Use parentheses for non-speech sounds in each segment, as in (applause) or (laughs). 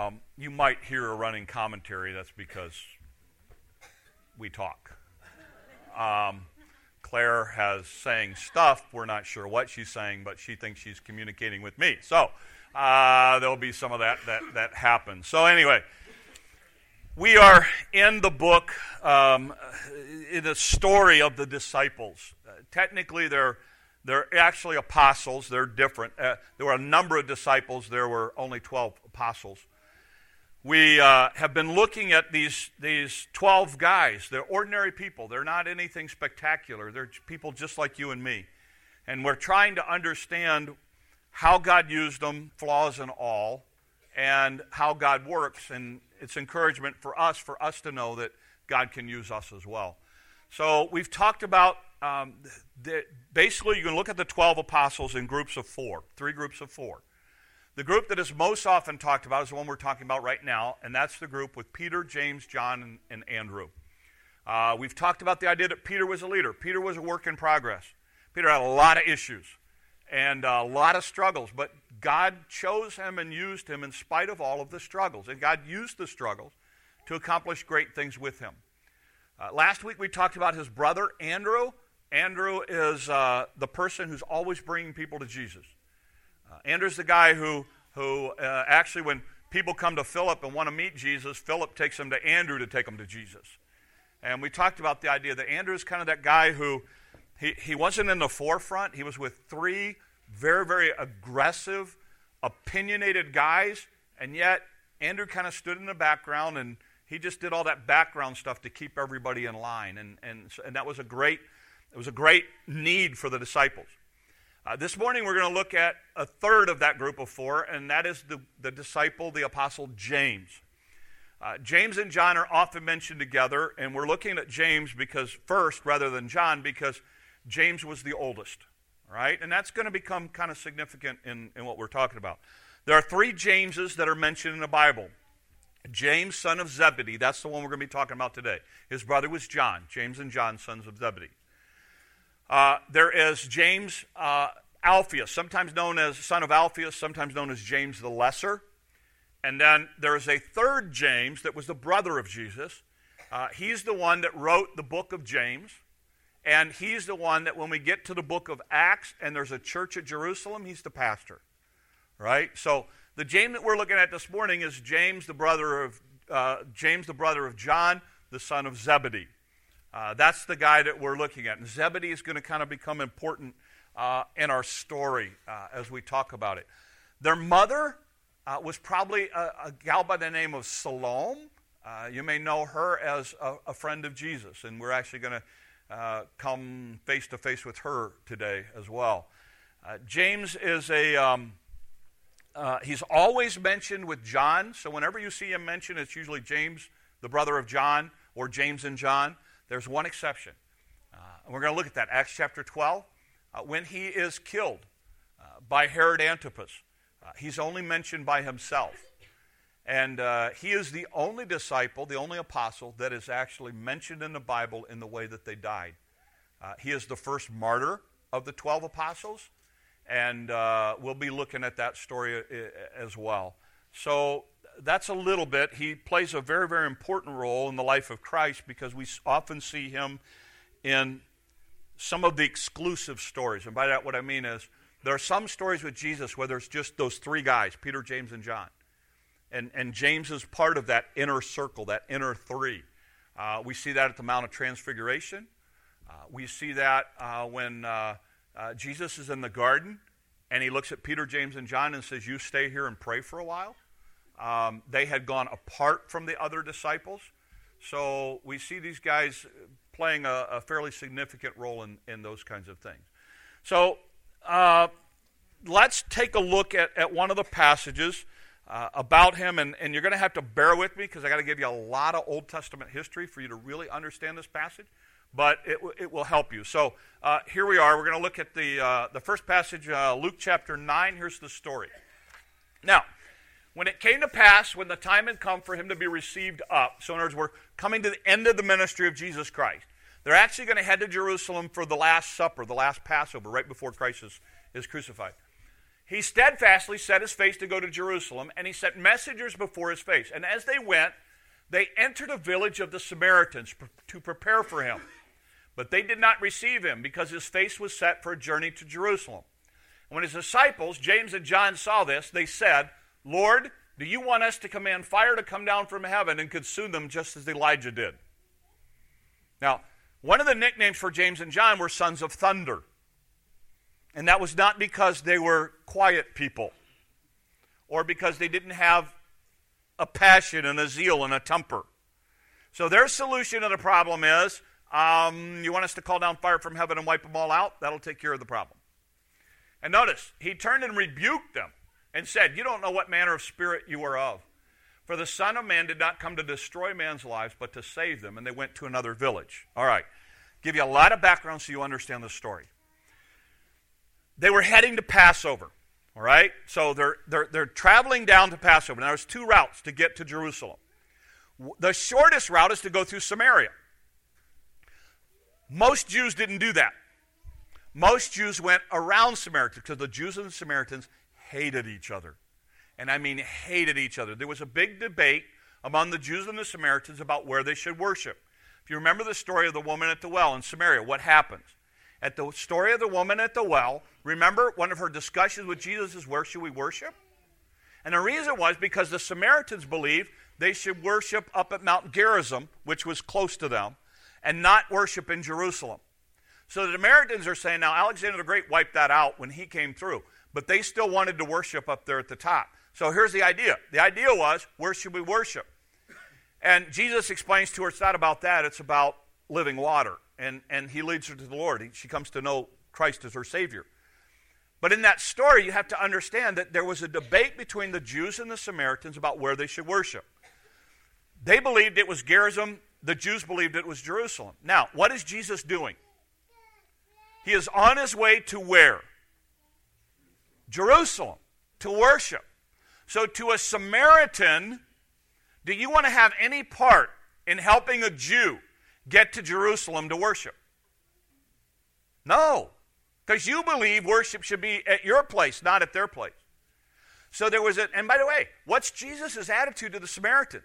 Um, you might hear a running commentary. That's because we talk. Um, Claire has saying stuff. We're not sure what she's saying, but she thinks she's communicating with me. So uh, there'll be some of that that that happens. So anyway, we are in the book um, in the story of the disciples. Uh, technically, they're they're actually apostles. They're different. Uh, there were a number of disciples. There were only twelve apostles we uh, have been looking at these, these 12 guys. They're ordinary people. They're not anything spectacular. They're people just like you and me. And we're trying to understand how God used them, flaws and all, and how God works. And it's encouragement for us, for us to know that God can use us as well. So we've talked about um, the, basically, you can look at the 12 apostles in groups of four, three groups of four. The group that is most often talked about is the one we're talking about right now, and that's the group with Peter, James, John, and, and Andrew. Uh, we've talked about the idea that Peter was a leader. Peter was a work in progress. Peter had a lot of issues and a lot of struggles, but God chose him and used him in spite of all of the struggles. And God used the struggles to accomplish great things with him. Uh, last week we talked about his brother, Andrew. Andrew is uh, the person who's always bringing people to Jesus. Uh, Andrew's the guy who, who uh, actually, when people come to Philip and want to meet Jesus, Philip takes them to Andrew to take them to Jesus. And we talked about the idea that Andrew is kind of that guy who he, he wasn't in the forefront. He was with three very, very aggressive, opinionated guys, and yet Andrew kind of stood in the background and he just did all that background stuff to keep everybody in line. And, and, and that was a great, it was a great need for the disciples. Uh, this morning, we're going to look at a third of that group of four, and that is the, the disciple, the apostle James. Uh, James and John are often mentioned together, and we're looking at James because first, rather than John, because James was the oldest, right? And that's going to become kind of significant in, in what we're talking about. There are three Jameses that are mentioned in the Bible. James, son of Zebedee, that's the one we're going to be talking about today. His brother was John, James and John, sons of Zebedee. Uh, there is James uh, Alphaeus, sometimes known as son of Alphaeus, sometimes known as James the Lesser. And then there is a third James that was the brother of Jesus. Uh, he's the one that wrote the book of James. And he's the one that when we get to the book of Acts and there's a church at Jerusalem, he's the pastor. Right? So the James that we're looking at this morning is James, the brother of uh, James, the brother of John, the son of Zebedee. Uh, that's the guy that we're looking at. And Zebedee is going to kind of become important uh, in our story uh, as we talk about it. Their mother uh, was probably a, a, gal by the name of Salome. Uh, you may know her as a, a, friend of Jesus, and we're actually going to uh, come face to face with her today as well. James is a. Um, he's always mentioned with John, so whenever you see him mentioned, it's usually James, the brother of John, or James and John. There's one exception. Uh, and we're going to look at that. Acts chapter 12. Uh, when he is killed uh, by Herod Antipas, uh, he's only mentioned by himself. And uh, he is the only disciple, the only apostle that is actually mentioned in the Bible in the way that they died. Uh, he is the first martyr of the 12 apostles. And we'll be looking at that story as well. So that's a little bit. He plays a very, very important role in the life of Christ because we often see him in some of the exclusive stories. And by that, what I mean is there are some stories with Jesus where there's just those three guys Peter, James, and John. And, and James is part of that inner circle, that inner three. Uh, we see that at the Mount of Transfiguration. Uh, we see that uh, when uh, uh, Jesus is in the garden and he looks at Peter, James, and John and says, You stay here and pray for a while. Um, they had gone apart from the other disciples. So we see these guys playing a, a fairly significant role in, in those kinds of things. So uh, let's take a look at, at one of the passages uh, about him. And, and you're going to have to bear with me because I got to give you a lot of Old Testament history for you to really understand this passage. But it, it will help you. So uh, here we are. We're going to look at the, uh, the first passage, uh, Luke chapter 9. Here's the story. Now, when it came to pass, when the time had come for him to be received up, so in other words, we're coming to the end of the ministry of Jesus Christ. They're actually going to head to Jerusalem for the Last Supper, the last Passover, right before Christ is, is crucified. he steadfastly set his face to go to Jerusalem, and he sent messengers before his face. And as they went, they entered a village of the Samaritans to prepare for him. But they did not receive him because his face was set for a journey to Jerusalem. And when his disciples, James and John, saw this, they said, Lord, do you want us to command fire to come down from heaven and consume them just as Elijah did? Now, one of the nicknames for James and John were sons of thunder. And that was not because they were quiet people or because they didn't have a passion and a zeal and a temper. So their solution to the problem is um, you want us to call down fire from heaven and wipe them all out? That'll take care of the problem. And notice, he turned and rebuked them and said, You don't know what manner of spirit you are of. For the Son of Man did not come to destroy man's lives, but to save them. And they went to another village. All right. Give you a lot of background so you understand the story. They were heading to Passover. All right? So they're, they're, they're traveling down to Passover. Now, there's two routes to get to Jerusalem. The shortest route is to go through Samaria. Most Jews didn't do that. Most Jews went around Samaria because the Jews and the Samaritans hated each other. And I mean hated each other. There was a big debate among the Jews and the Samaritans about where they should worship. If you remember the story of the woman at the well in Samaria, what happens? At the story of the woman at the well, remember one of her discussions with Jesus is where should we worship? And the reason was because the Samaritans believed they should worship up at Mount Gerizim, which was close to them, and not worship in Jerusalem. So the Samaritans are saying now Alexander the Great wiped that out when he came through, but they still wanted to worship up there at the top. So here's the idea. The idea was where should we worship? And Jesus explains to her it's not about that, it's about living water and, and he leads her to the Lord. She comes to know Christ as her Savior. But in that story, you have to understand that there was a debate between the Jews and the Samaritans about where they should worship. They believed it was Gerizim, the Jews believed it was Jerusalem. Now, what is Jesus doing? He is on his way to where? Jerusalem, to worship. So, to a Samaritan, do you want to have any part in helping a Jew get to Jerusalem to worship. No, because you believe worship should be at your place, not at their place. So there was a, and by the way, what's Jesus' attitude to the Samaritans?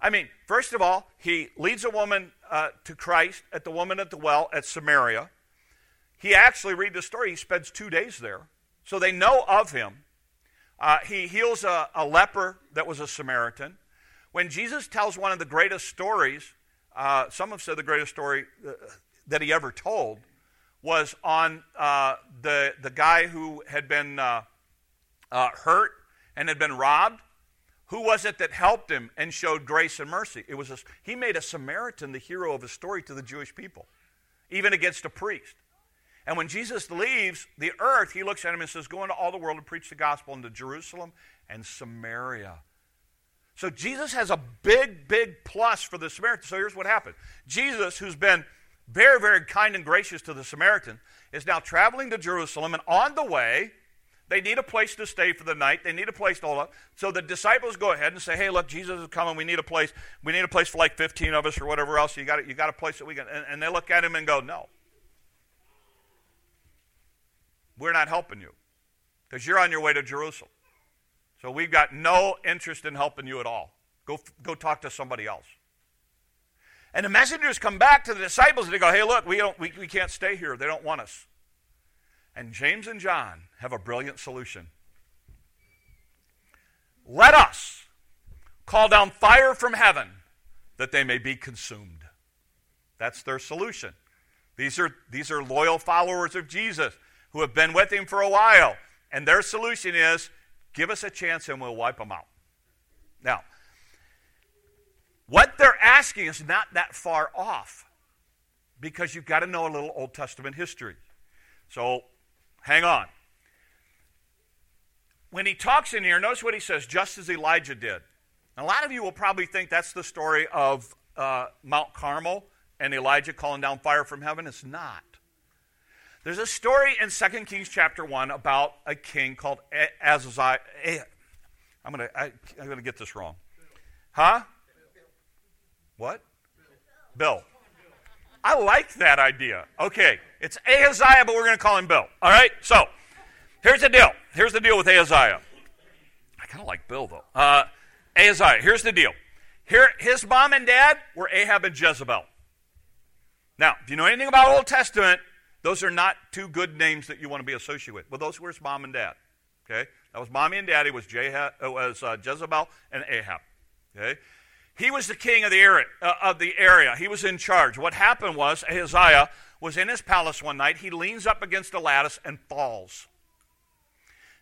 I mean, first of all, he leads a woman uh, to Christ at the woman at the well at Samaria. He actually, read the story, he spends two days there. So they know of him. Uh, he heals a, a leper that was a Samaritan. When Jesus tells one of the greatest stories uh, some have said the greatest story uh, that he ever told was on uh, the, the guy who had been uh, uh, hurt and had been robbed. Who was it that helped him and showed grace and mercy? It was a, he made a Samaritan the hero of a story to the Jewish people, even against a priest. And when Jesus leaves the earth, he looks at him and says, Go into all the world and preach the gospel into Jerusalem and Samaria so Jesus has a big, big plus for the Samaritan. So here's what happened Jesus, who's been very, very kind and gracious to the Samaritan, is now traveling to Jerusalem, and on the way, they need a place to stay for the night. They need a place to hold up. So the disciples go ahead and say, "Hey, look, Jesus is coming. We need a place. We need a place for like 15 of us or whatever else. You got it. you got a place that we can." And, and they look at him and go, "No, we're not helping you because you're on your way to Jerusalem." So we've got no interest in helping you at all. Go, go talk to somebody else. And the messengers come back to the disciples and they go, hey, look, we, don't, we, we can't stay here. They don't want us. And James and John have a brilliant solution. Let us call down fire from heaven that they may be consumed. That's their solution. These are, these are loyal followers of Jesus who have been with him for a while. And their solution is Give us a chance and we'll wipe them out. Now, what they're asking is not that far off because you've got to know a little Old Testament history. So, hang on. When he talks in here, notice what he says, just as Elijah did. a lot of you will probably think that's the story of uh, Mount Carmel and Elijah calling down fire from heaven. It's not. There's a story in 2 Kings chapter 1 about a king called Azaziah. I'm going to I'm going to get this wrong. Huh? What? Bill. I like that idea. Okay, it's Ahaziah, but we're going to call him Bill. All right? So, here's the deal. here's the deal with Ahaziah. I kind of like Bill, though. Uh, Ahaziah, here's the deal. Here, his mom and dad were Ahab and Jezebel. Now, if you know anything about Old Testament, those are not two good names that you want to be associated with. Well, those were his mom and dad. Okay, that was mommy and daddy was, uh, was uh, Jezebel and Ahab. Okay, he was the king of the area. Uh, of the area. He was in charge. What happened was Ahaziah was in his palace one night. He leans up against a lattice and falls.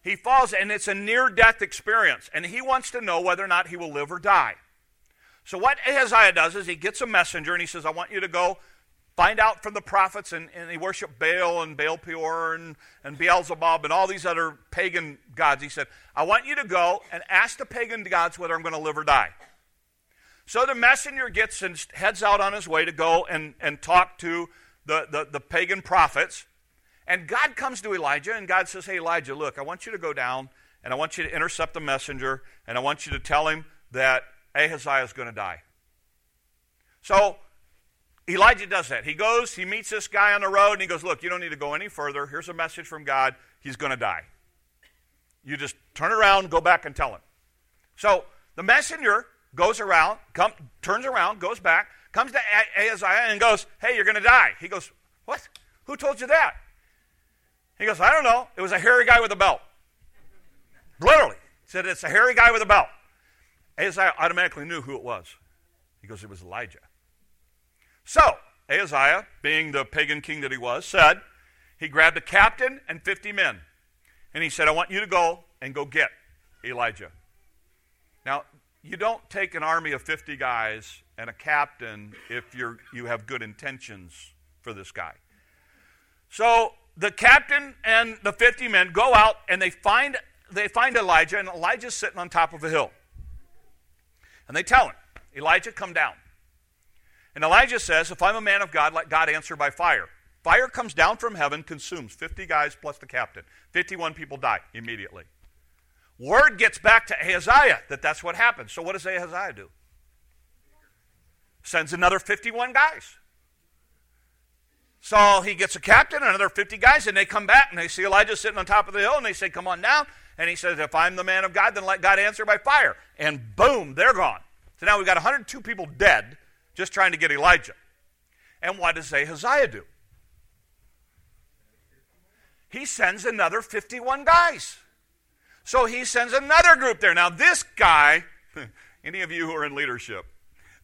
He falls, and it's a near-death experience, and he wants to know whether or not he will live or die. So what Ahaziah does is he gets a messenger and he says, "I want you to go find out from the prophets, and, and he worshiped Baal and Baal Peor and, and Beelzebub and all these other pagan gods. He said, I want you to go and ask the pagan gods whether I'm going to live or die. So the messenger gets and heads out on his way to go and, and talk to the, the, the pagan prophets. And God comes to Elijah, and God says, Hey, Elijah, look, I want you to go down, and I want you to intercept the messenger, and I want you to tell him that Ahaziah is going to die. So Elijah does that. He goes, he meets this guy on the road, and he goes, Look, you don't need to go any further. Here's a message from God. He's going to die. You just turn around, go back, and tell him. So the messenger goes around, come, turns around, goes back, comes to Ahaziah, and goes, Hey, you're going to die. He goes, What? Who told you that? He goes, I don't know. It was a hairy guy with a belt. Literally. He said, It's a hairy guy with a belt. Ahaziah automatically knew who it was. He goes, It was Elijah. So, Ahaziah, being the pagan king that he was, said, he grabbed a captain and 50 men. And he said, I want you to go and go get Elijah. Now, you don't take an army of 50 guys and a captain if you're, you have good intentions for this guy. So the captain and the 50 men go out and they find, they find Elijah, and Elijah's sitting on top of a hill. And they tell him, Elijah, come down. And Elijah says, If I'm a man of God, let God answer by fire. Fire comes down from heaven, consumes 50 guys plus the captain. 51 people die immediately. Word gets back to Ahaziah that that's what happened. So what does Ahaziah do? Sends another 51 guys. So he gets a captain, another 50 guys, and they come back and they see Elijah sitting on top of the hill and they say, Come on down. And he says, If I'm the man of God, then let God answer by fire. And boom, they're gone. So now we've got 102 people dead just trying to get Elijah. And what does Ahaziah do? He sends another 51 guys. So he sends another group there. Now, this guy, (laughs) any of you who are in leadership,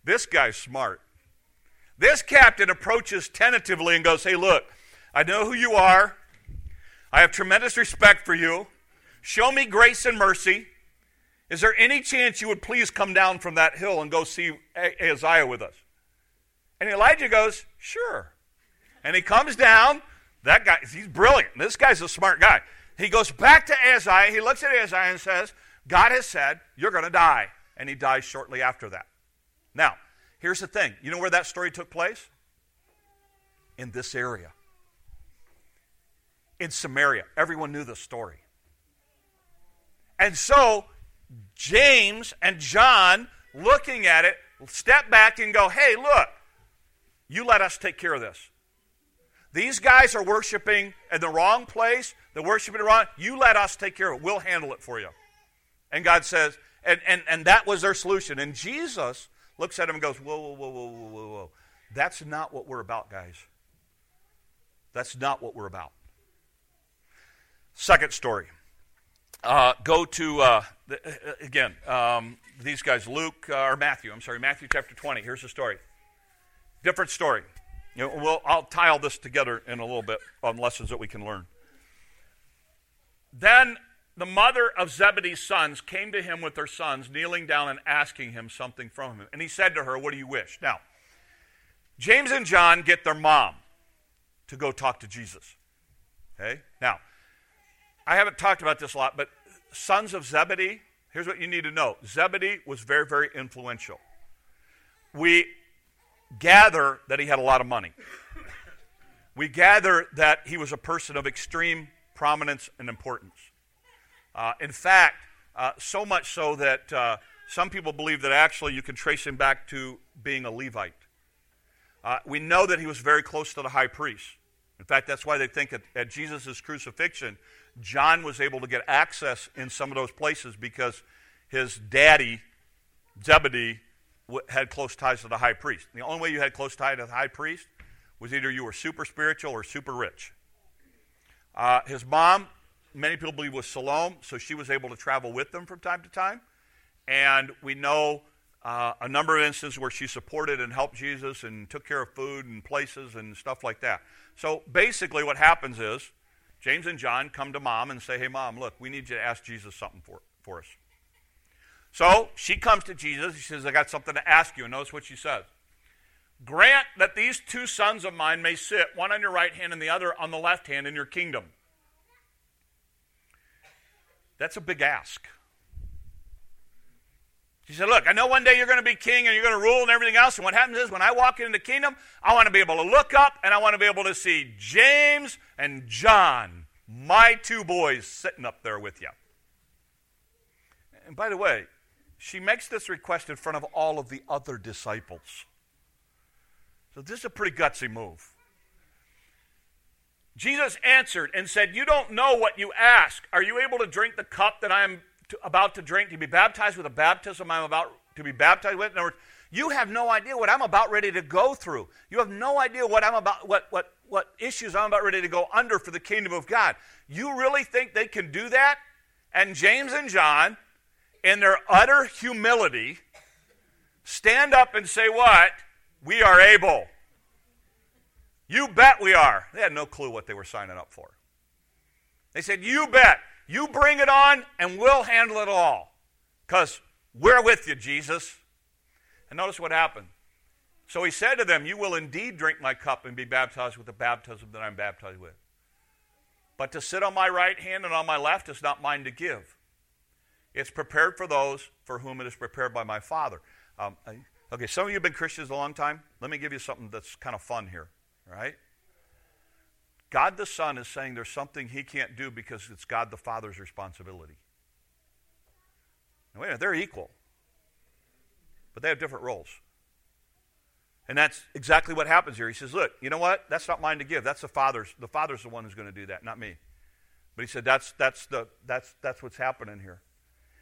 this guy's smart. This captain approaches tentatively and goes, Hey, look, I know who you are. I have tremendous respect for you. Show me grace and mercy. Is there any chance you would please come down from that hill and go see Ahaziah with us? And Elijah goes, Sure. And he comes down. That guy, he's brilliant. This guy's a smart guy. He goes back to Ahaziah. He looks at Ahaziah and says, God has said, You're going to die. And he dies shortly after that. Now, here's the thing you know where that story took place? In this area. In Samaria. Everyone knew the story. And so James and John, looking at it, step back and go, hey, look, you let us take care of this. These guys are worshiping in the wrong place. They're worshiping wrong. You let us take care of it. We'll handle it for you. And God says, and, and, and that was their solution. And Jesus looks at him and goes, whoa, whoa, whoa, whoa, whoa, whoa, whoa. That's not what we're about, guys. That's not what we're about. Second story. Uh, go to, uh, the, uh, again, um, these guys, Luke, uh, or Matthew, I'm sorry, Matthew chapter 20. Here's the story. Different story. You know, we'll, I'll tie all this together in a little bit on lessons that we can learn. Then the mother of Zebedee's sons came to him with her sons, kneeling down and asking him something from him. And he said to her, What do you wish? Now, James and John get their mom to go talk to Jesus. Okay? Now, I haven't talked about this a lot, but sons of Zebedee, here's what you need to know Zebedee was very, very influential. We gather that he had a lot of money. We gather that he was a person of extreme prominence and importance. Uh, in fact, uh, so much so that uh, some people believe that actually you can trace him back to being a Levite. Uh, we know that he was very close to the high priest. In fact, that's why they think at, at Jesus' crucifixion, John was able to get access in some of those places because his daddy, Zebedee, had close ties to the high priest. The only way you had close ties to the high priest was either you were super spiritual or super rich. Uh, his mom, many people believe, was Salome, so she was able to travel with them from time to time. And we know uh, a number of instances where she supported and helped Jesus and took care of food and places and stuff like that. So basically, what happens is James and John come to mom and say, Hey, mom, look, we need you to ask Jesus something for, for us. So she comes to Jesus. She says, I got something to ask you. And notice what she says Grant that these two sons of mine may sit, one on your right hand and the other on the left hand, in your kingdom. That's a big ask. She said, Look, I know one day you're going to be king and you're going to rule and everything else. And what happens is when I walk into the kingdom, I want to be able to look up and I want to be able to see James and John, my two boys, sitting up there with you. And by the way, she makes this request in front of all of the other disciples. So this is a pretty gutsy move. Jesus answered and said, You don't know what you ask. Are you able to drink the cup that I am to, about to drink, to be baptized with a baptism I'm about to be baptized with. In other words, you have no idea what I'm about ready to go through. You have no idea what I'm about, what, what, what issues I'm about ready to go under for the kingdom of God. You really think they can do that? And James and John, in their utter humility, stand up and say, What? We are able. You bet we are. They had no clue what they were signing up for. They said, You bet. You bring it on, and we'll handle it all. Because we're with you, Jesus. And notice what happened. So he said to them, You will indeed drink my cup and be baptized with the baptism that I'm baptized with. But to sit on my right hand and on my left is not mine to give. It's prepared for those for whom it is prepared by my Father. Um, okay, some of you have been Christians a long time. Let me give you something that's kind of fun here, right? God the Son is saying there's something he can't do because it's God the Father's responsibility. Now, wait a minute, they're equal, but they have different roles. And that's exactly what happens here. He says, Look, you know what? That's not mine to give. That's the Father's. The Father's the one who's going to do that, not me. But he said, That's, that's, the, that's, that's what's happening here.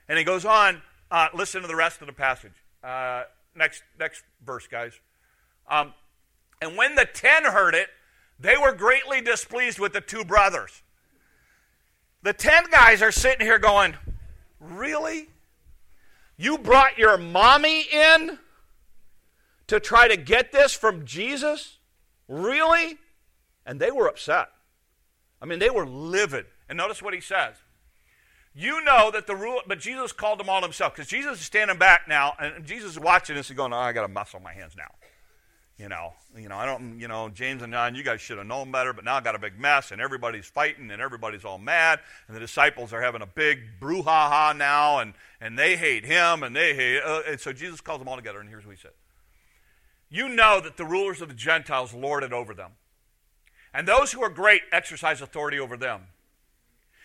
And he goes on, uh, listen to the rest of the passage. Uh, next, next verse, guys. Um, and when the ten heard it, they were greatly displeased with the two brothers. The 10 guys are sitting here going, Really? You brought your mommy in to try to get this from Jesus? Really? And they were upset. I mean, they were livid. And notice what he says. You know that the rule, but Jesus called them all himself because Jesus is standing back now, and Jesus is watching this and going, oh, I got a mess on my hands now. You know, you know, I don't, you know, James and John, you guys should have known better, but now I got a big mess, and everybody's fighting, and everybody's all mad, and the disciples are having a big brouhaha now, and and they hate him, and they hate, uh, and so Jesus calls them all together, and here's what he said: You know that the rulers of the Gentiles lord it over them, and those who are great exercise authority over them.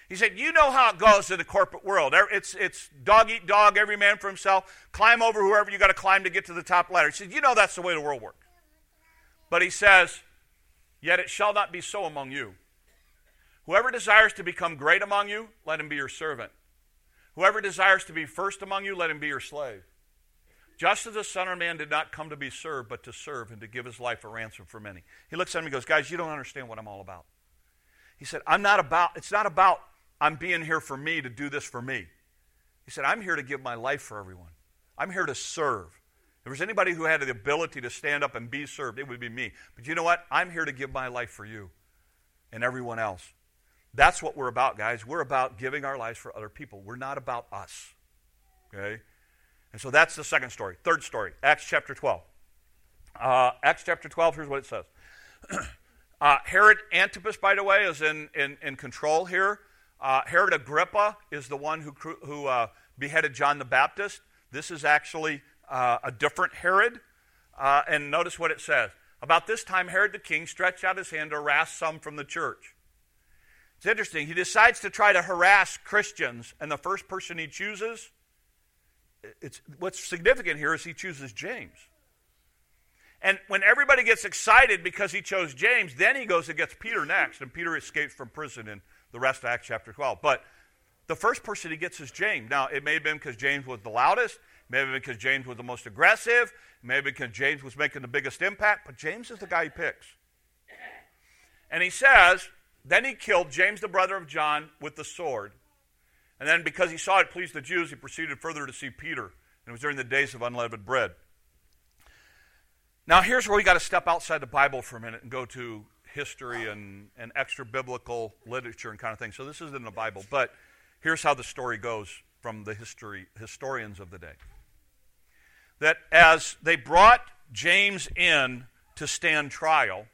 He said, You know how it goes in the corporate world. It's, it's dog eat dog, every man for himself. Climb over whoever you got to climb to get to the top ladder. He said, You know that's the way the world works. But he says, Yet it shall not be so among you. Whoever desires to become great among you, let him be your servant. Whoever desires to be first among you, let him be your slave. Just as the Son of Man did not come to be served, but to serve and to give his life a ransom for many. He looks at him and goes, Guys, you don't understand what I'm all about. He said, I'm not about, it's not about I'm being here for me to do this for me. He said, I'm here to give my life for everyone. I'm here to serve. If there's anybody who had the ability to stand up and be served, it would be me. But you know what? I'm here to give my life for you and everyone else. That's what we're about, guys. We're about giving our lives for other people. We're not about us. Okay? And so that's the second story. Third story, Acts chapter 12. Uh, Acts chapter 12, here's what it says. (clears throat) uh, Herod Antipas, by the way, is in, in, in control here. Uh, Herod Agrippa is the one who, who uh, beheaded John the Baptist. This is actually uh, a different Herod. Uh, and notice what it says. About this time, Herod the king stretched out his hand to harass some from the church. It's interesting. He decides to try to harass Christians, and the first person he chooses, it's, what's significant here is he chooses James. And when everybody gets excited because he chose James, then he goes and gets Peter next, and Peter escapes from prison in the rest of Acts chapter 12. But the first person he gets is James. Now, it may have been because James was the loudest, maybe because James was the most aggressive, maybe because James was making the biggest impact, but James is the guy he picks. And he says, then he killed James, the brother of John, with the sword. And then, because he saw it pleased the Jews, he proceeded further to see Peter. And it was during the days of unleavened bread. Now, here's where we got to step outside the Bible for a minute and go to history and, and extra biblical literature and kind of thing. So, this isn't in the Bible, but here's how the story goes from the history, historians of the day. That as they brought James in to stand trial,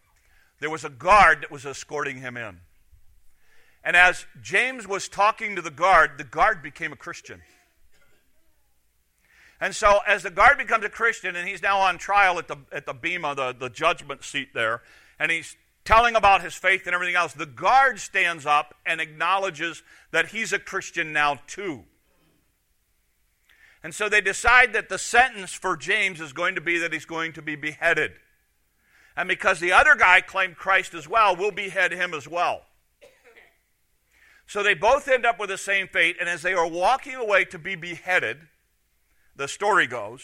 there was a guard that was escorting him in. And as James was talking to the guard, the guard became a Christian. And so, as the guard becomes a Christian, and he's now on trial at the, at the bema, the, the judgment seat there, and he's telling about his faith and everything else, the guard stands up and acknowledges that he's a Christian now, too. And so they decide that the sentence for James is going to be that he's going to be beheaded. And because the other guy claimed Christ as well, we'll behead him as well. So they both end up with the same fate, and as they are walking away to be beheaded, the story goes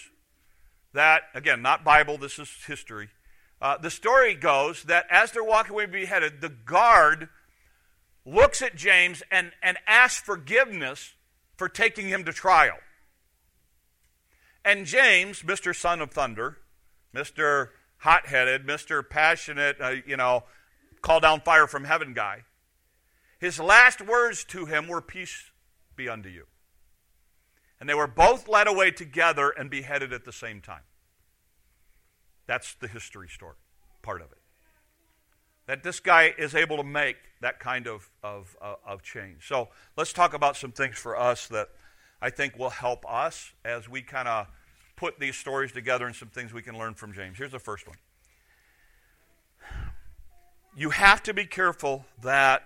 that, again, not Bible, this is history. Uh, the story goes that as they're walking away to be beheaded, the guard looks at James and, and asks forgiveness for taking him to trial. And James, Mr. Son of Thunder, Mr. Hot headed, Mr. Passionate, uh, you know, call down fire from heaven guy, his last words to him were, Peace be unto you. And they were both led away together and beheaded at the same time. That's the history story, part of it. That this guy is able to make that kind of, of, uh, of change. So let's talk about some things for us that I think will help us as we kind of put these stories together and some things we can learn from James. Here's the first one. You have to be careful that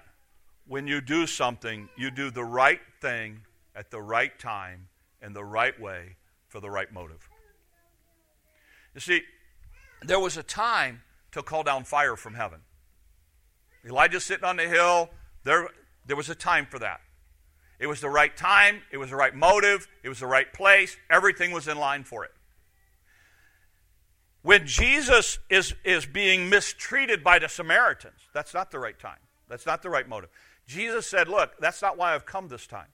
when you do something, you do the right thing at the right time and the right way for the right motive. You see, there was a time to call down fire from heaven. Elijah sitting on the hill, there, there was a time for that. It was the right time, it was the right motive, it was the right place, everything was in line for it. When Jesus is, is being mistreated by the Samaritans, that's not the right time. That's not the right motive. Jesus said, Look, that's not why I've come this time.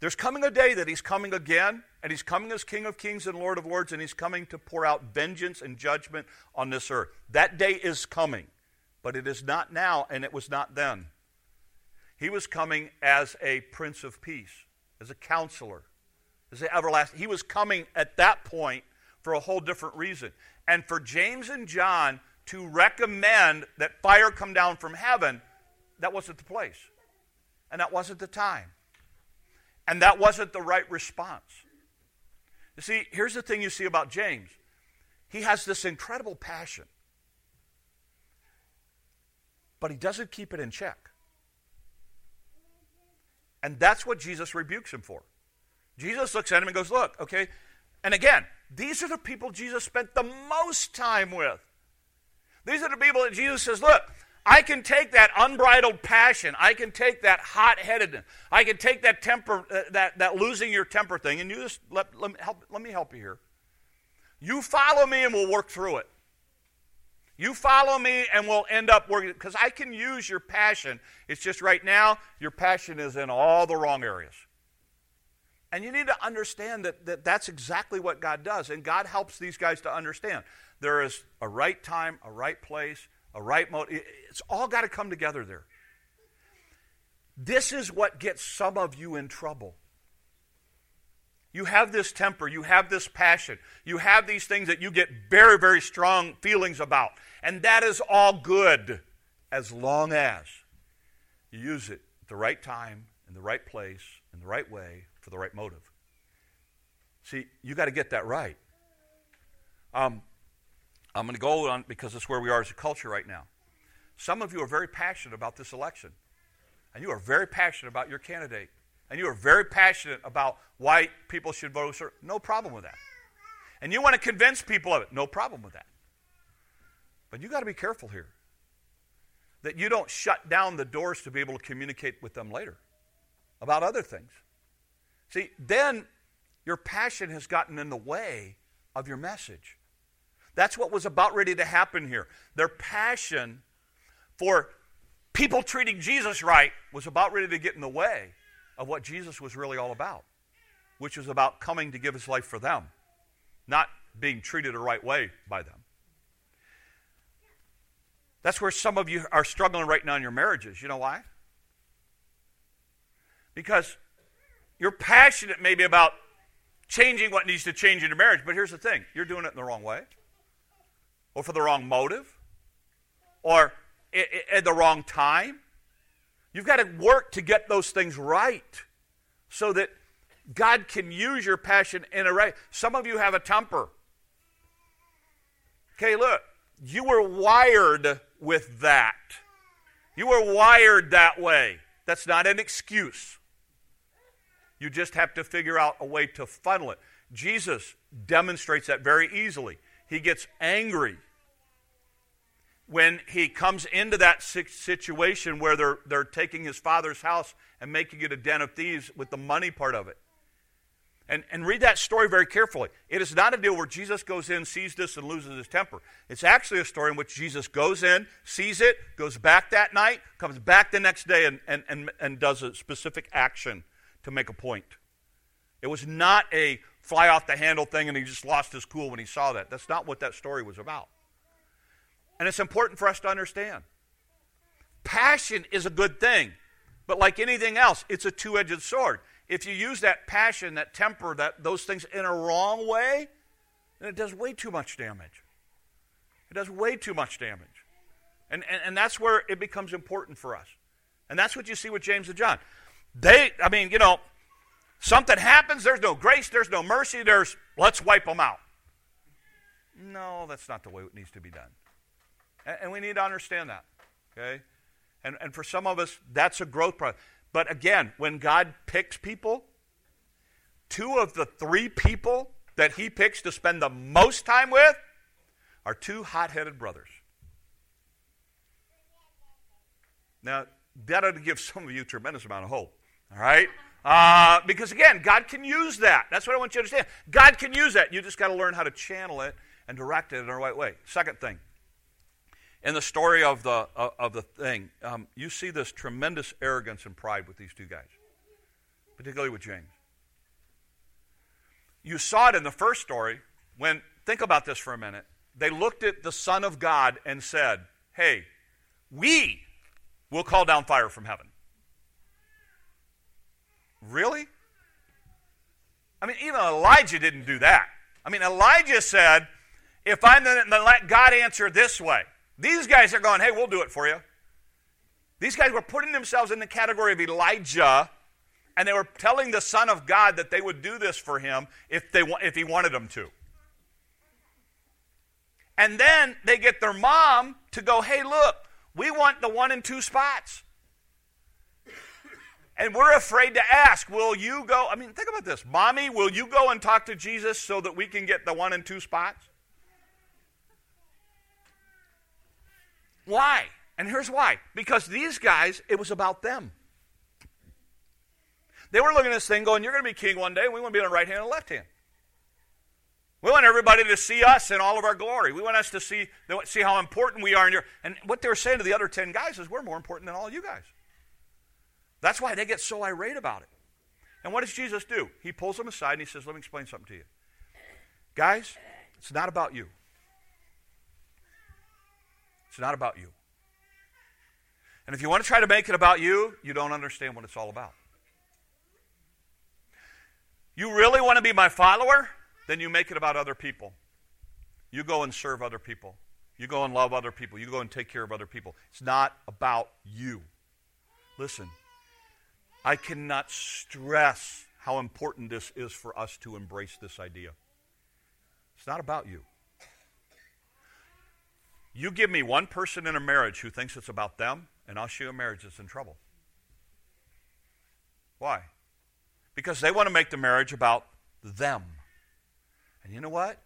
There's coming a day that he's coming again, and he's coming as King of Kings and Lord of Lords, and he's coming to pour out vengeance and judgment on this earth. That day is coming, but it is not now, and it was not then. He was coming as a Prince of Peace, as a counselor, as an everlasting. He was coming at that point for a whole different reason. And for James and John to recommend that fire come down from heaven that wasn't the place. And that wasn't the time. And that wasn't the right response. You see, here's the thing you see about James he has this incredible passion, but he doesn't keep it in check. And that's what Jesus rebukes him for. Jesus looks at him and goes, Look, okay. And again, these are the people Jesus spent the most time with. These are the people that Jesus says, Look, I can take that unbridled passion. I can take that hot headedness. I can take that temper, uh, that, that losing your temper thing, and you just let, let, me help, let me help you here. You follow me and we'll work through it. You follow me and we'll end up working, because I can use your passion. It's just right now, your passion is in all the wrong areas. And you need to understand that, that that's exactly what God does. And God helps these guys to understand. There is a right time, a right place, a right motive. It's all got to come together there. This is what gets some of you in trouble. You have this temper, you have this passion, you have these things that you get very, very strong feelings about. And that is all good as long as you use it at the right time, in the right place, in the right way, for the right motive. See, you got to get that right. Um, I'm going to go on because it's where we are as a culture right now. Some of you are very passionate about this election, and you are very passionate about your candidate, and you are very passionate about why people should vote. No problem with that. And you want to convince people of it. No problem with that. But you got to be careful here. that you don't shut down the doors to be able to communicate with them later about other things. See, then your passion has gotten in the way of your message. That's what was about ready to happen here. Their passion for people treating Jesus right was about ready to get in the way of what Jesus was really all about, which was about coming to give his life for them, not being treated the right way by them. That's where some of you are struggling right now in your marriages. You know why? Because you're passionate maybe about changing what needs to change in your marriage, but here's the thing you're doing it in the wrong way, or for the wrong motive, or at the wrong time. You've got to work to get those things right so that God can use your passion in a right. Some of you have a temper. Okay, look, you were wired with that. You were wired that way. That's not an excuse. You just have to figure out a way to funnel it. Jesus demonstrates that very easily. He gets angry when he comes into that situation where they're, they're taking his father's house and making it a den of thieves with the money part of it. And, and read that story very carefully. It is not a deal where Jesus goes in, sees this, and loses his temper. It's actually a story in which Jesus goes in, sees it, goes back that night, comes back the next day, and, and, and, and does a specific action to make a point. It was not a fly off the handle thing and he just lost his cool when he saw that. That's not what that story was about. And it's important for us to understand. Passion is a good thing, but like anything else, it's a two edged sword. If you use that passion, that temper, that, those things in a wrong way, then it does way too much damage. It does way too much damage. And, and, and that's where it becomes important for us. And that's what you see with James and John. They, I mean, you know, something happens, there's no grace, there's no mercy, there's let's wipe them out. No, that's not the way it needs to be done. And, and we need to understand that. Okay? And, and for some of us, that's a growth process. But again, when God picks people, two of the three people that he picks to spend the most time with are two hot headed brothers. Now, that ought to give some of you a tremendous amount of hope. All right? Uh, because again, God can use that. That's what I want you to understand. God can use that. You just got to learn how to channel it and direct it in the right way. Second thing, in the story of the of the thing, um, you see this tremendous arrogance and pride with these two guys, particularly with James. You saw it in the first story when. Think about this for a minute. They looked at the Son of God and said, "Hey, we will call down fire from heaven." Really? I mean, even Elijah didn't do that. I mean, Elijah said, if I'm to let God answer this way, these guys are going, hey, we'll do it for you. These guys were putting themselves in the category of Elijah, and they were telling the Son of God that they would do this for him if, they, if he wanted them to. And then they get their mom to go, hey, look, we want the one and two spots. And we're afraid to ask, will you go? I mean, think about this. Mommy, will you go and talk to Jesus so that we can get the one and two spots? Why? And here's why. Because these guys, it was about them. They were looking at this thing going, You're going to be king one day, and we want to be on the right hand and left hand. We want everybody to see us in all of our glory. We want us to see, see how important we are in your. And what they were saying to the other 10 guys is, We're more important than all you guys. That's why they get so irate about it. And what does Jesus do? He pulls them aside and he says, Let me explain something to you. Guys, it's not about you. It's not about you. And if you want to try to make it about you, you don't understand what it's all about. You really want to be my follower? Then you make it about other people. You go and serve other people. You go and love other people. You go and take care of other people. It's not about you. Listen, I cannot stress how important this is for us to embrace this idea. It's not about you. You give me one person in a marriage who thinks it's about them, and I'll show you a marriage that's in trouble. Why? Because they want to make the marriage about them. And you know what?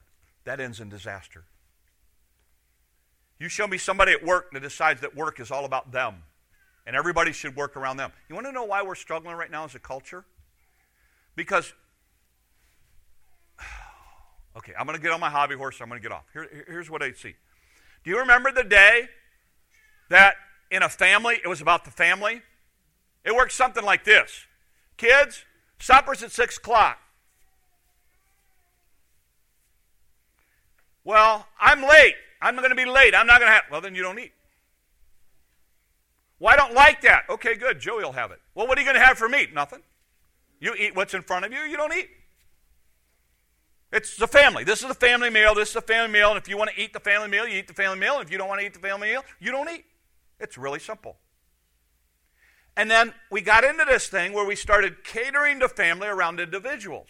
That ends in disaster. You show me somebody at work that decides that work is all about them and everybody should work around them. You want to know why we're struggling right now as a culture? Because, (sighs) okay, I'm going to get on my hobby horse. I'm going to get off. Here, here's what I see. Do you remember the day that in a family, it was about the family? It worked something like this Kids, supper's at 6 o'clock. Well, I'm late. I'm going to be late. I'm not going to have. Well, then you don't eat. Well, I don't like that. Okay, good. Joey will have it. Well, what are you going to have for meat? Nothing. You eat what's in front of you, you don't eat. It's the family. This is a family meal. This is a family meal. And if you want to eat the family meal, you eat the family meal. And if you don't want to eat the family meal, you don't eat. It's really simple. And then we got into this thing where we started catering to family around individuals.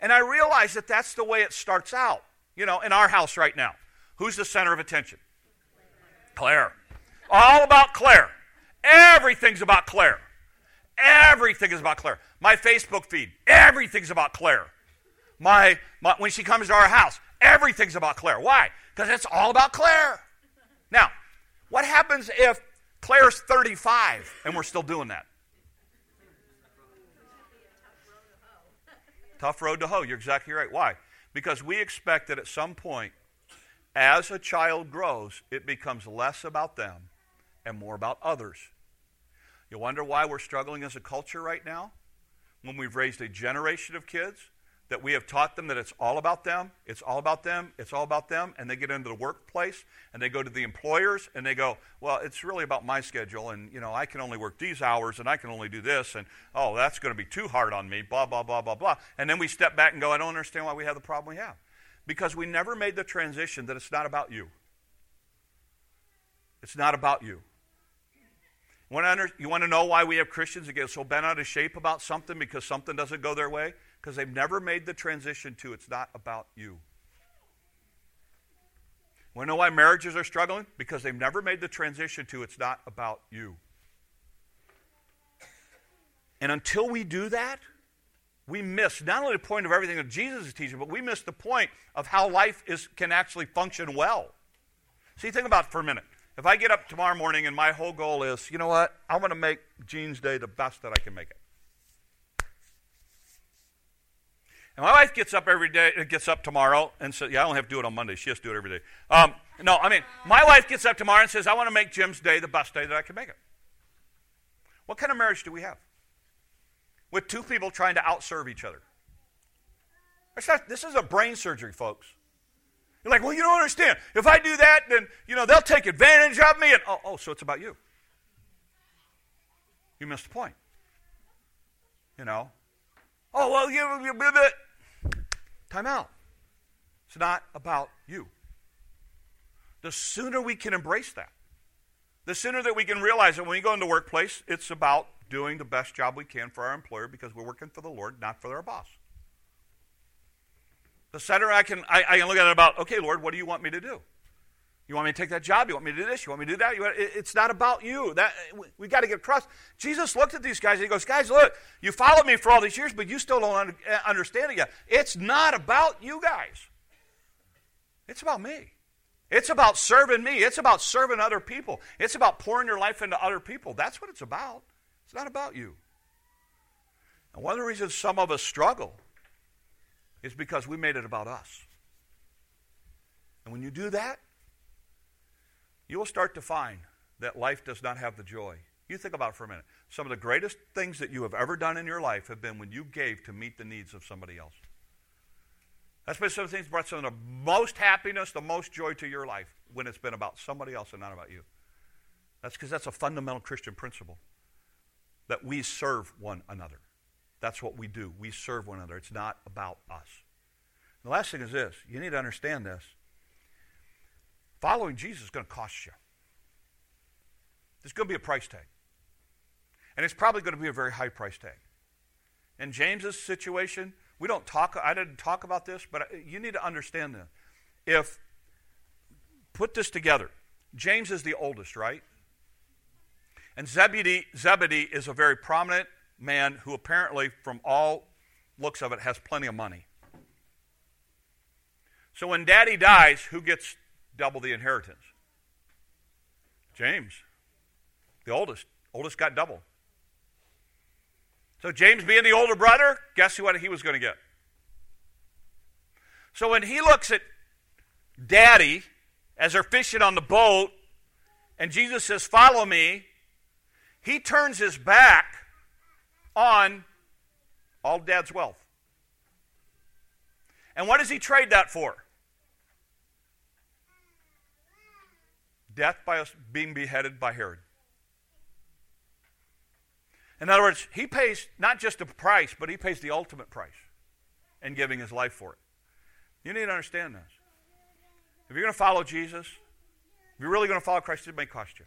And I realized that that's the way it starts out, you know, in our house right now. Who's the center of attention? Claire. All about Claire. Everything's about Claire. Everything is about Claire. My Facebook feed, everything's about Claire. My, my when she comes to our house, everything's about Claire. Why? Because it's all about Claire. Now, what happens if Claire's 35 and we're still doing that? Tough road to hoe. You're exactly right. Why? Because we expect that at some point, as a child grows, it becomes less about them and more about others. You wonder why we're struggling as a culture right now? When we've raised a generation of kids that we have taught them that it's all about them, it's all about them, it's all about them, and they get into the workplace and they go to the employers and they go, well, it's really about my schedule, and you know, I can only work these hours and I can only do this, and oh, that's going to be too hard on me, blah blah blah blah blah. And then we step back and go, I don't understand why we have the problem we have, because we never made the transition that it's not about you. It's not about you. You want, to know why we have Christians that get so bent out of shape about something because something doesn't go their way? Because they've never made the transition to it's not about you. Want to know why marriages are struggling? Because they've never made the transition to it's not about you. And until we do that, we miss not only the point of everything that Jesus is teaching, but we miss the point of how life is, can actually function well. See, think about it for a minute. If I get up tomorrow morning and my whole goal is, you know what, I'm going to make Jean's Day the best that I can make it. And my wife gets up every day, gets up tomorrow and says, yeah, I don't have to do it on Monday. She has to do it every day. Um, no, I mean, my wife gets up tomorrow and says, I want to make Jim's day the best day that I can make it. What kind of marriage do we have? With two people trying to outserve each other. Not, this is a brain surgery, folks. You're like, well, you don't understand. If I do that, then, you know, they'll take advantage of me. And, oh, oh so it's about you. You missed the point. You know? Oh, well, you, you, you, time out. It's not about you. The sooner we can embrace that, the sooner that we can realize that when we go into workplace, it's about doing the best job we can for our employer because we're working for the Lord, not for our boss. The center I can, I, I can look at it about, okay, Lord, what do you want me to do? You want me to take that job? You want me to do this? You want me to do that? Want, it's not about you. That we, got to get across. Jesus looked at these guys and he goes, "Guys, look, you followed me for all these years, but you still don't uh, understand it yet. It's not about you guys. It's about me. It's about serving me. It's about serving other people. It's about pouring your life into other people. That's what it's about. It's not about you. And one of the reasons some of us struggle is because we made it about us. And when you do that, you will start to find that life does not have the joy. You think about it for a minute. Some of the greatest things that you have ever done in your life have been when you gave to meet the needs of somebody else. That's been some of the things that brought some of the most happiness, the most joy to your life when it's been about somebody else and not about you. That's because that's a fundamental Christian principle that we serve one another. That's what we do. We serve one another. It's not about us. The last thing is this you need to understand this. Following Jesus is going to cost you. There's going to be a price tag. And it's probably going to be a very high price tag. In James's situation, we don't talk, I didn't talk about this, but you need to understand this. If, put this together, James is the oldest, right? And Zebedee, Zebedee is a very prominent man who apparently, from all looks of it, has plenty of money. So when daddy dies, who gets double the inheritance? James, the oldest. Oldest got double. So James being the older brother, guess what he was going to get? So when he looks at daddy as they're fishing on the boat, and Jesus says, Follow me, he turns his back on all dad's wealth. And what does he trade that for? Death by being beheaded by Herod. In other words, he pays not just a price, but he pays the ultimate price in giving his life for it. You need to understand this. If you're going to follow Jesus, if you're really going to follow Christ, it may cost you.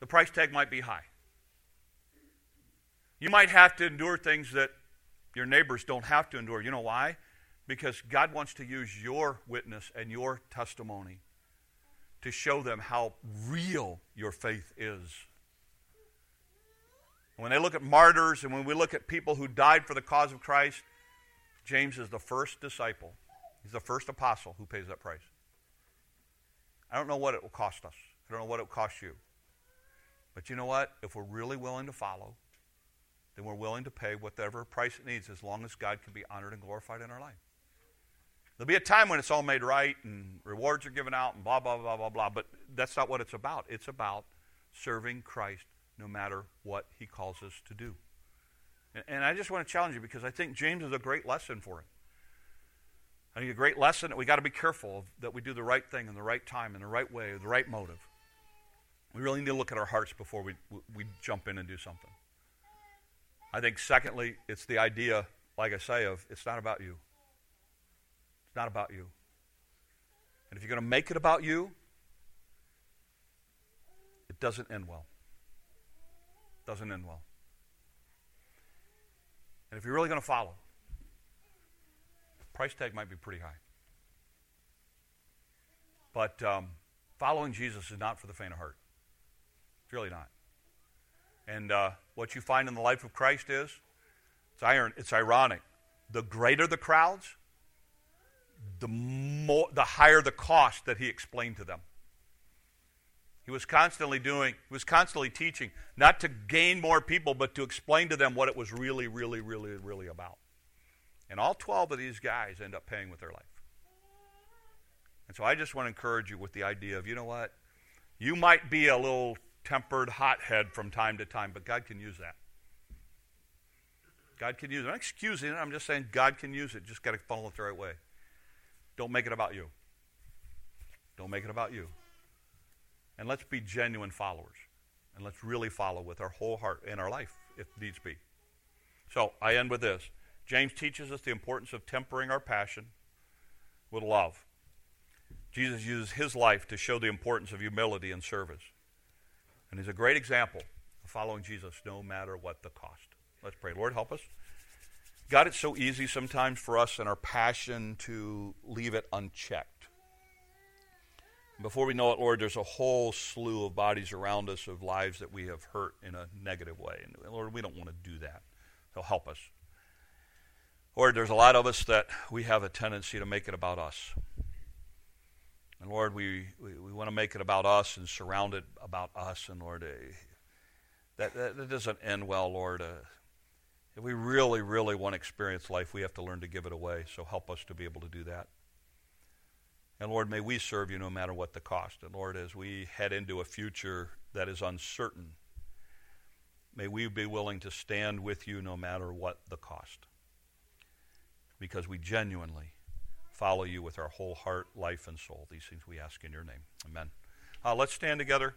The price tag might be high. You might have to endure things that your neighbors don't have to endure. You know why? Because God wants to use your witness and your testimony to show them how real your faith is. When they look at martyrs and when we look at people who died for the cause of Christ, James is the first disciple. He's the first apostle who pays that price. I don't know what it will cost us. I don't know what it will cost you. But you know what? If we're really willing to follow, then we're willing to pay whatever price it needs as long as God can be honored and glorified in our life. There'll be a time when it's all made right and rewards are given out and blah, blah, blah, blah, blah. But that's not what it's about. It's about serving Christ no matter what he calls us to do. And, and I just want to challenge you because I think James is a great lesson for it. I think a great lesson that we got to be careful of, that we do the right thing in the right time, in the right way, the right motive. We really need to look at our hearts before we, we jump in and do something. I think, secondly, it's the idea, like I say, of it's not about you. Not about you. And if you're going to make it about you, it doesn't end well. It doesn't end well. And if you're really going to follow, price tag might be pretty high. But um, following Jesus is not for the faint of heart. It's really not. And uh, what you find in the life of Christ is, it's, iron, it's ironic. The greater the crowds, the, more, the higher the cost that he explained to them. He was constantly doing, he was constantly teaching, not to gain more people, but to explain to them what it was really, really, really, really about. And all 12 of these guys end up paying with their life. And so I just want to encourage you with the idea of, you know what? You might be a little tempered hothead from time to time, but God can use that. God can use it. I'm not excusing it. I'm just saying God can use it. Just got to follow it the right way. Don't make it about you. Don't make it about you. And let's be genuine followers. And let's really follow with our whole heart in our life, if needs be. So I end with this. James teaches us the importance of tempering our passion with love. Jesus uses his life to show the importance of humility and service. And he's a great example of following Jesus no matter what the cost. Let's pray. Lord, help us. God, it's so easy sometimes for us in our passion to leave it unchecked. Before we know it, Lord, there's a whole slew of bodies around us of lives that we have hurt in a negative way. And Lord, we don't want to do that. So help us. Lord, there's a lot of us that we have a tendency to make it about us. And Lord, we, we, we want to make it about us and surround it about us. And Lord, uh, that, that, that, doesn't end well, Lord. Uh, if we really, really want to experience life, we have to learn to give it away. So help us to be able to do that. And Lord, may we serve you no matter what the cost. And Lord, as we head into a future that is uncertain, may we be willing to stand with you no matter what the cost because we genuinely follow you with our whole heart, life, and soul. These things we ask in your name. Amen. Uh, let's stand together.